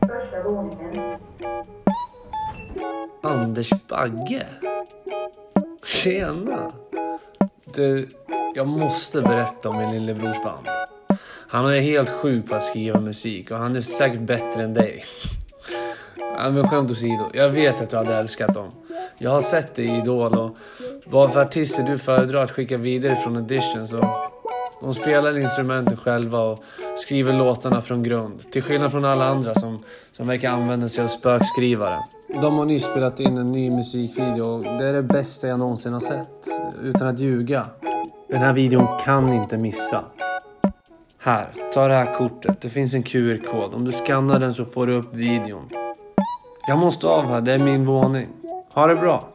Första våningen. Anders Bagge. Tjena. Du, jag måste berätta om min lillebrors band. Han är helt sjuk på att skriva musik och han är säkert bättre än dig. Men skämt åsido, jag vet att du hade älskat dem. Jag har sett dig i Idol och vad för artister du föredrar att skicka vidare från audition så de spelar instrumenten själva och skriver låtarna från grund. Till skillnad från alla andra som, som verkar använda sig av spökskrivare. De har nyss spelat in en ny musikvideo och det är det bästa jag någonsin har sett. Utan att ljuga. Den här videon kan ni inte missa. Här, ta det här kortet. Det finns en QR-kod. Om du skannar den så får du upp videon. Jag måste av här, det är min våning. Ha det bra!